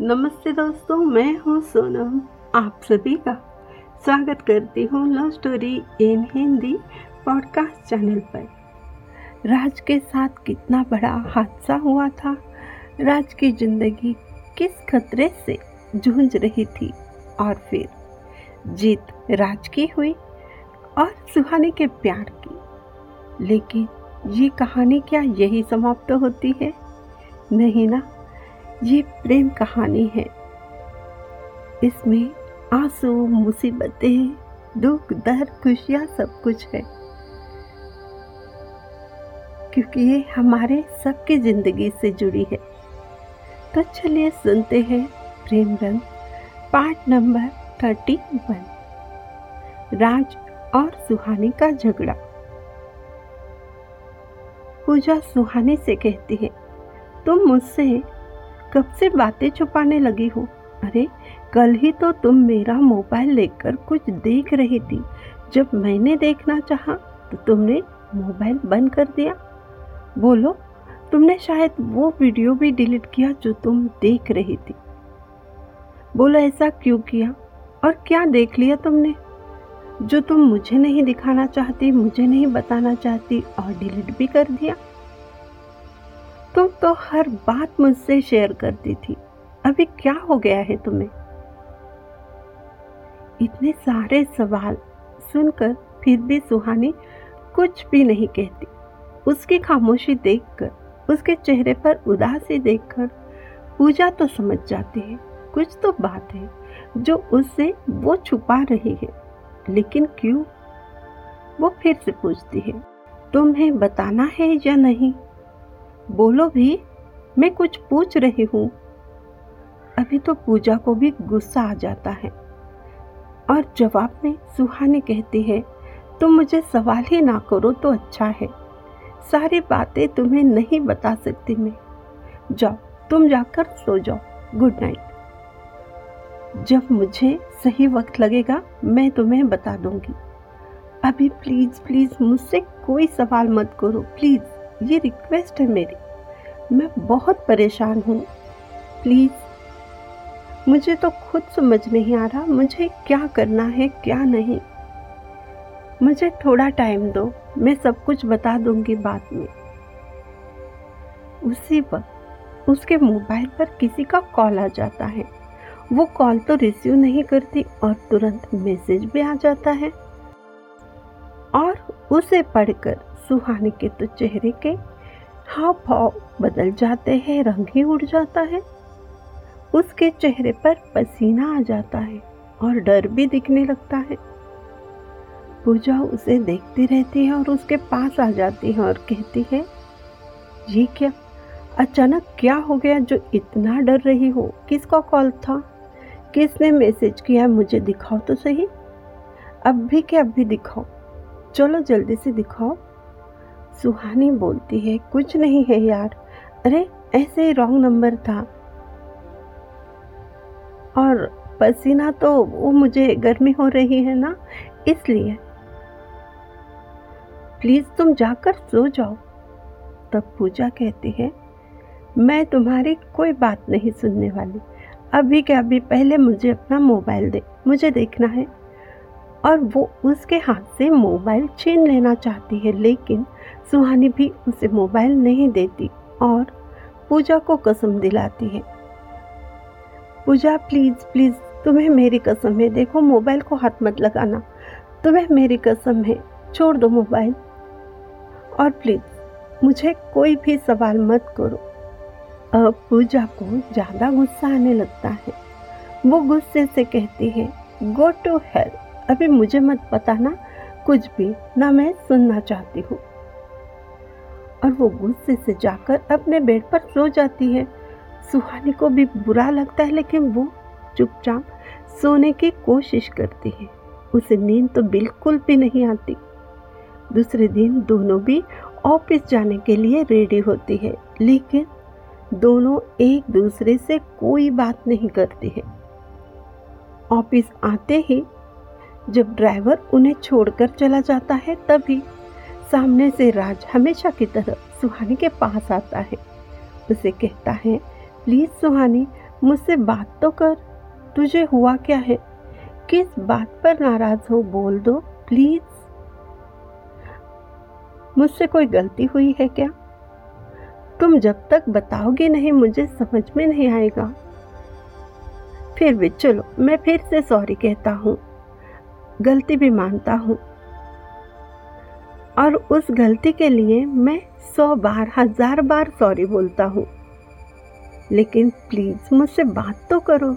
नमस्ते दोस्तों, मैं हूँ सोनम। आप सभी का स्वागत करती हूँ love story in Hindi podcast channel पर। राज के साथ कितना बड़ा हादसा हुआ था। राज की ज़िंदगी किस खतरे से जूझ रही थी और फिर जीत राज की हुई और सुहानी के प्यार की। लेकिन ये कहानी क्या यही समाप्त होती है? नहीं ना? ये प्रेम कहानी है। इसमें आँसू, मुसीबतें, दुख, दर्द, खुशियाँ सब कुछ है। क्योंकि ये हमारे सबकी ज़िंदगी से जुड़ी है। तो चलिए सुनते हैं Prem Rang, part number thirty one. Raj और सुहानी का झगड़ा। पूजा सुहानी से कहती है, तुम मुझसे कब से बातें छुपाने लगी हो? अरे, कल ही तो तुम मेरा मोबाइल लेकर कुछ देख रही थी। जब मैंने देखना चाहा तो तुमने मोबाइल बंद कर दिया। बोलो, तुमने शायद वो वीडियो भी डिलीट किया जो तुम देख रही थी। बोलो, ऐसा क्यों किया? और क्या देख लिया तुमने? जो तुम मुझे नहीं दिखाना चाहती, मुझे नहीं बताना चाहती और डिलीट भी कर दिया। तुम तो हर बात मुझसे शेयर करती थी। अभी क्या हो गया है तुम्हें? इतने सारे सवाल सुनकर फिर भी सुहानी कुछ भी नहीं कहती। उसकी खामोशी देखकर, उसके चेहरे पर उदासी देखकर पूजा तो समझ जाती है, कुछ तो बात है जो उससे वो छुपा रही है। लेकिन क्यों? वो फिर से पूछती है, तुम्हें बताना है या नहीं? बोलो भी, मैं कुछ पूछ रही हूँ। अभी तो पूजा को भी गुस्सा आ जाता है। और जवाब में सुहानी कहती है तुम मुझे सवाल ही ना करो तो अच्छा है। सारी बातें तुम्हें नहीं बता सकती मैं। जाओ, तुम जाकर सो जाओ। गुड नाइट जब मुझे सही वक्त लगेगा, मैं तुम्हें बता दूँगी। अभी प्लीज़ प्लीज़ मुझसे कोई सवाल मत करो। प्लीज़ ये रिक्वेस्ट है मेरी। मैं बहुत परेशान हूँ। प्लीज़, मुझे तो खुद समझ नहीं आ रहा, मुझे क्या करना है, क्या नहीं। मुझे थोड़ा टाइम दो, मैं सब कुछ बता दूँगी बाद में। उसी वक्त उसके मोबाइल पर किसी का कॉल आ जाता है। वो कॉल तो रिसीव नहीं करती और तुरंत मैसेज भी आ जाता है। और उसे पढ़कर सुहानी के तो चेहरे के हाव भाव बदल जाते हैं, रंग ही उड़ जाता है। उसके चेहरे पर पसीना आ जाता है और डर भी दिखने लगता है। पूजा उसे देखती रहती है और उसके पास आ जाती है और कहती है, ये क्या? अचानक क्या हो गया जो इतना डर रही हो? किसका कॉल था? किसने मैसेज किया? मुझे दिखाओ तो सही। अब भी क्या? अब भी दिखाओ। चलो जल्दी से दिखाओ। सुहानी बोलती है, कुछ नहीं है यार। अरे, ऐसे ही रॉन्ग नंबर था। और पसीना तो वो मुझे गर्मी हो रही है ना, इसलिए। प्लीज़ तुम जाकर सो जाओ। तब पूजा कहती है, मैं तुम्हारी कोई बात नहीं सुनने वाली। अभी के अभी पहले मुझे अपना मोबाइल दे, मुझे देखना है। और वो उसके हाथ से मोबाइल छीन लेना चाहती है, लेकिन सुहानी भी उसे मोबाइल नहीं देती और पूजा को कसम दिलाती है। पूजा प्लीज़ प्लीज़ तुम्हें मेरी कसम है। देखो, मोबाइल को हाथ मत लगाना। तुम्हें मेरी कसम है। छोड़ दो मोबाइल। और प्लीज़ मुझे कोई भी सवाल मत करो। अब पूजा को ज़्यादा गुस्सा आने लगता है। वो गुस्से से कहती है गो टू हेल्प अभी मुझे मत बताना कुछ भी, ना मैं सुनना चाहती हूँ। और वो गुस्से से जाकर अपने बेड पर सो जाती है। सुहानी को भी बुरा लगता है, लेकिन वो चुपचाप सोने की कोशिश करती है। उसे नींद तो बिल्कुल भी नहीं आती। दूसरे दिन दोनों भी ऑफ़िस जाने के लिए रेडी होती है, लेकिन दोनों एक दूसरे से कोई बात नहीं करती है। ऑफ़िस आते ही जब ड्राइवर उन्हें छोड़कर चला जाता है, तभी सामने से राज हमेशा की तरह सुहानी के पास आता है। उसे कहता है, प्लीज़ सुहानी, मुझसे बात तो कर। तुझे हुआ क्या है? किस बात पर नाराज़ हो बोल दो, प्लीज़। मुझसे कोई गलती हुई है क्या? तुम जब तक बताओगे नहीं, मुझे समझ में नहीं आएगा। फिर भी चलो, मैं फिर से सॉरी कहता हूँ। गलती भी मानता हूँ। और उस गलती के लिए मैं सौ बार, हज़ार बार सॉरी बोलता हूँ। लेकिन प्लीज़ मुझसे बात तो करो।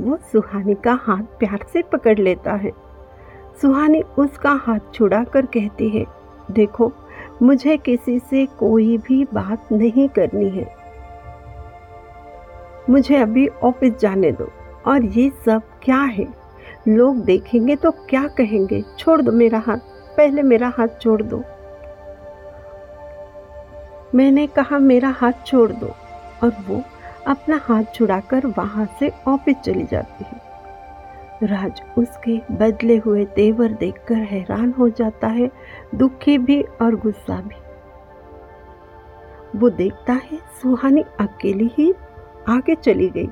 वो सुहानी का हाथ प्यार से पकड़ लेता है। सुहानी उसका हाथ छुड़ा कर कहती है, देखो, मुझे किसी से कोई भी बात नहीं करनी है। मुझे अभी ऑफ़िस जाने दो। और ये सब क्या है? लोग देखेंगे तो क्या कहेंगे? छोड़ दो मेरा हाथ। पहले मेरा हाथ छोड़ दो। मैंने कहा, मेरा हाथ छोड़ दो। और वो अपना हाथ छुड़ाकर वहाँ से ऑफ़िस चली जाती है। राज उसके बदले हुए तेवर देखकर हैरान हो जाता है, दुखी भी और गुस्सा भी। वो देखता है, सुहानी अकेली ही आगे चली गई।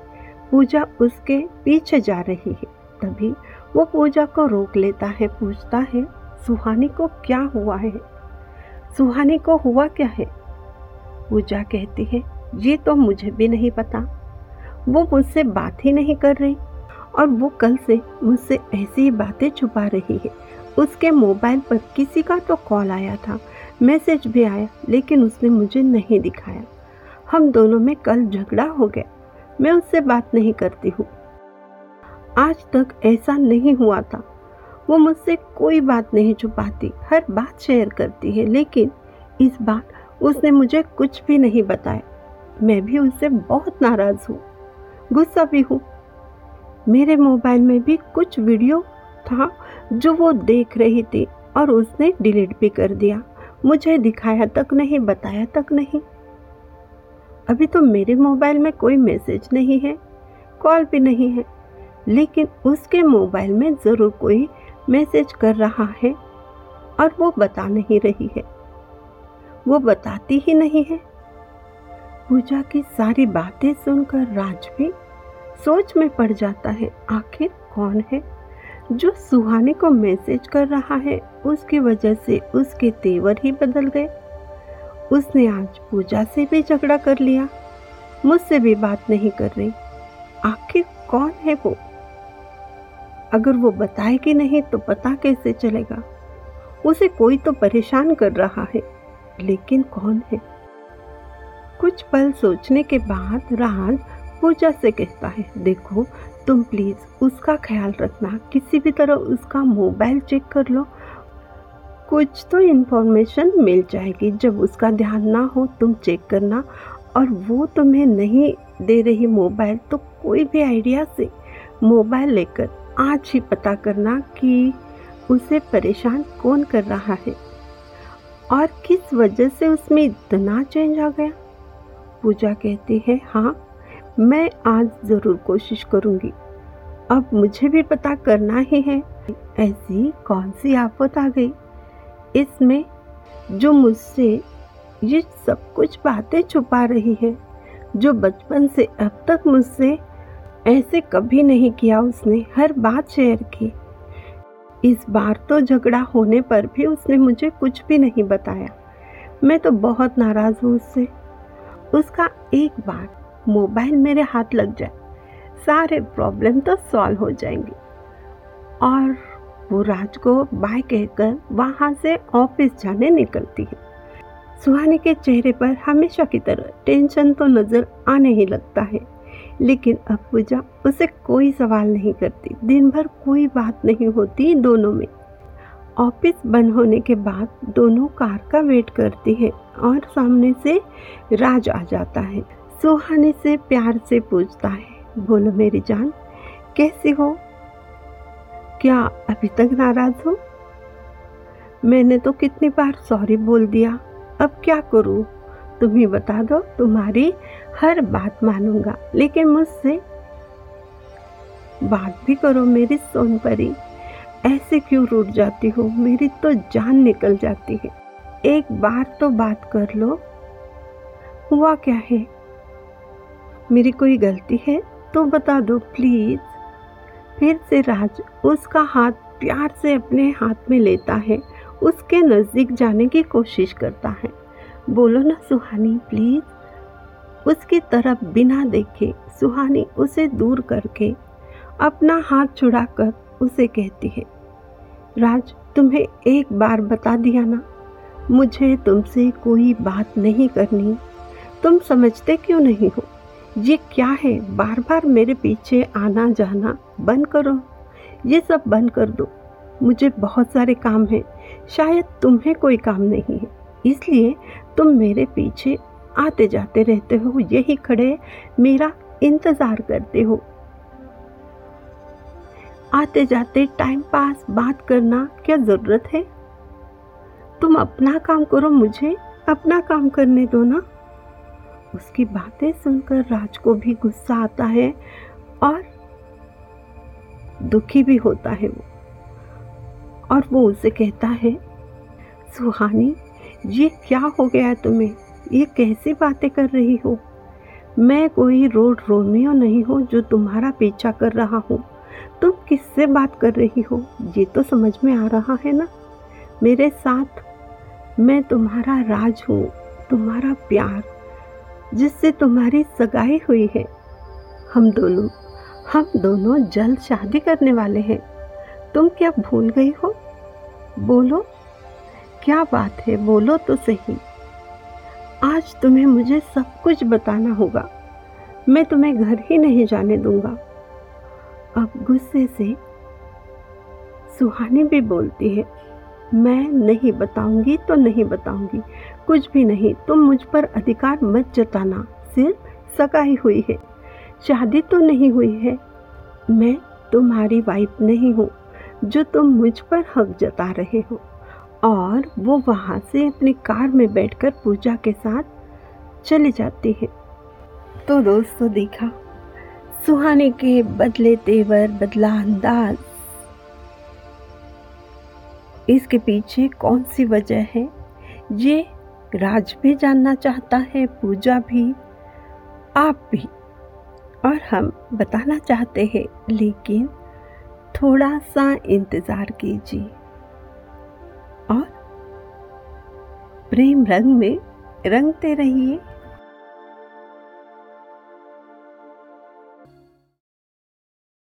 पूजा उसके पीछे जा रही है। तभी वो पूजा को रोक लेता है, पूछता है सुहानी को क्या हुआ है? सुहानी को हुआ क्या है? पूजा कहती है, ये तो मुझे भी नहीं पता। वो मुझसे बात ही नहीं कर रही और वो कल से मुझसे ऐसी बातें छुपा रही है। उसके मोबाइल पर किसी का तो कॉल आया था, मैसेज भी आया, लेकिन उसने मुझे नहीं दिखाया। हम दोनों में कल झगड़ा हो गया। मैं उससे बात नहीं करती हूँ। आज तक ऐसा नहीं हुआ था। वो मुझसे कोई बात नहीं छुपाती, हर बात शेयर करती है, लेकिन इस बार उसने मुझे कुछ भी नहीं बताया। मैं भी उससे बहुत नाराज़ हूँ, गुस्सा भी हूँ। मेरे मोबाइल में भी कुछ वीडियो था जो वो देख रही थी और उसने डिलीट भी कर दिया। मुझे दिखाया तक नहीं, बताया तक नहीं। अभी तो मेरे मोबाइल में कोई मैसेज नहीं है, कॉल भी नहीं है, लेकिन उसके मोबाइल में ज़रूर कोई मैसेज कर रहा है और वो बता नहीं रही है। वो बताती ही नहीं है। पूजा की सारी बातें सुनकर राज भी सोच में पड़ जाता है, आखिर कौन है? जो सुहाने को मैसेज कर रहा है, उसकी वजह से उसके तेवर ही बदल गए। उसने आज पूजा से भी झगड़ा कर लिया। मुझसे भी बात नहीं कर रही। आखिर कौन है वो? अगर वो बताएगी नहीं तो पता कैसे चलेगा? उसे कोई तो परेशान कर रहा है, लेकिन कौन है? कुछ पल सोचने के बाद राज पूजा से कहता है, देखो, तुम प्लीज़ उसका ख्याल रखना। किसी भी तरह उसका मोबाइल चेक कर लो। कुछ तो इन्फॉर्मेशन मिल जाएगी। जब उसका ध्यान ना हो, तुम चेक करना। और वो तुम्हें नहीं दे रही मोबाइल तो कोई भी आइडिया से मोबाइल लेकर आज ही पता करना कि उसे परेशान कौन कर रहा है और किस वजह से उसमें इतना चेंज आ गया। पूजा कहती है हाँ मैं आज ज़रूर कोशिश करूँगी। अब मुझे भी पता करना ही है। ऐसी कौन सी आफत आ गई? इसमें जो मुझसे ये सब कुछ बातें छुपा रही है, जो बचपन से अब तक मुझसे ऐसे कभी नहीं किया उसने, हर बात शेयर की। इस बार तो झगड़ा होने पर भी उसने मुझे कुछ भी नहीं बताया। मैं तो बहुत नाराज़ हूँ उससे। उसका एक बार मोबाइल मेरे हाथ लग जाए, सारे प्रॉब्लम तो सॉल्व हो जाएँगे। और वो राज को बाय कहकर वहाँ से ऑफ़िस जाने निकलती है। सुहानी के चेहरे पर हमेशा की तरह टेंशन तो नज़र आने ही लगता है। लेकिन अब पूजा उसे कोई सवाल नहीं करती। दिन भर कोई बात नहीं होती दोनों में। ऑफ़िस बंद होने के बाद दोनों कार का वेट करती है और सामने से राज आ जाता है। सुहाने से प्यार से पूछता है, बोलो मेरी जान, कैसी हो? क्या अभी तक नाराज़ हो? मैंने तो कितनी बार सॉरी बोल दिया। अब क्या करूँ? तुम ही बता दो, तुम्हारी हर बात मानूँगा, लेकिन मुझसे बात भी करो मेरी सोन परी। ऐसे क्यों रूट जाती हो? मेरी तो जान निकल जाती है। एक बार तो बात कर लो। हुआ क्या है? मेरी कोई गलती है? तो बता दो प्लीज़ फिर से राज उसका हाथ प्यार से अपने हाथ में लेता है। उसके नज़दीक जाने की कोशिश करता है। बोलो ना, सुहानी प्लीज़ उसकी तरफ़ बिना देखे सुहानी उसे दूर करके अपना हाथ छुड़ाकर उसे कहती है, राज, तुम्हें एक बार बता दिया ना? मुझे तुमसे कोई बात नहीं करनी। तुम समझते क्यों नहीं हो? ये क्या है? बार बार मेरे पीछे आना जाना बंद करो। ये सब बंद कर दो। मुझे बहुत सारे काम हैं। शायद तुम्हें कोई काम नहीं है। इसलिए तुम मेरे पीछे आते जाते रहते हो, यही खड़े मेरा इंतज़ार करते हो। आते जाते टाइम पास बात करना क्या ज़रूरत है? तुम अपना काम करो, मुझे अपना काम करने दो ना। उसकी बातें सुनकर राज को भी गुस्सा आता है और दुखी भी होता है वो। और वो उसे कहता है, सुहानी, ये क्या हो गया तुम्हें? ये कैसी बातें कर रही हो? मैं कोई रोड रोमियो नहीं हूँ जो तुम्हारा पीछा कर रहा हूँ। तुम किससे बात कर रही हो? ये तो समझ में आ रहा है ना? मेरे साथ मैं तुम्हारा राज हूँ, तुम्हारा प्यार, जिससे तुम्हारी सगाई हुई है। हम दोनों हम दोनों जल्द शादी करने वाले हैं। तुम क्या भूल गई हो? बोलो। क्या बात है? बोलो तो सही। आज तुम्हें मुझे सब कुछ बताना होगा। मैं तुम्हें घर ही नहीं जाने दूँगा। अब गुस्से से सुहानी भी बोलती है, मैं नहीं बताऊँगी तो नहीं बताऊँगी। कुछ भी नहीं, तुम मुझ पर अधिकार मत जताना। सिर्फ़ सगाई हुई है। शादी तो नहीं हुई है। मैं तुम्हारी वाइफ नहीं हूँ, जो तुम मुझ पर हक जता रहे हो। और वो वहाँ से अपनी कार में बैठकर पूजा के साथ चले जाते हैं। तो दोस्तों देखा, सुहाने के बदले तेवर, बदला अंदाज। इसके पीछे कौन सी वजह है? ये राज भी जानना चाहता है, पूजा भी, आप भी। और हम बताना चाहते हैं, लेकिन थोड़ा सा इंतज़ार कीजिए। और प्रेम रंग में रंगते रहिए।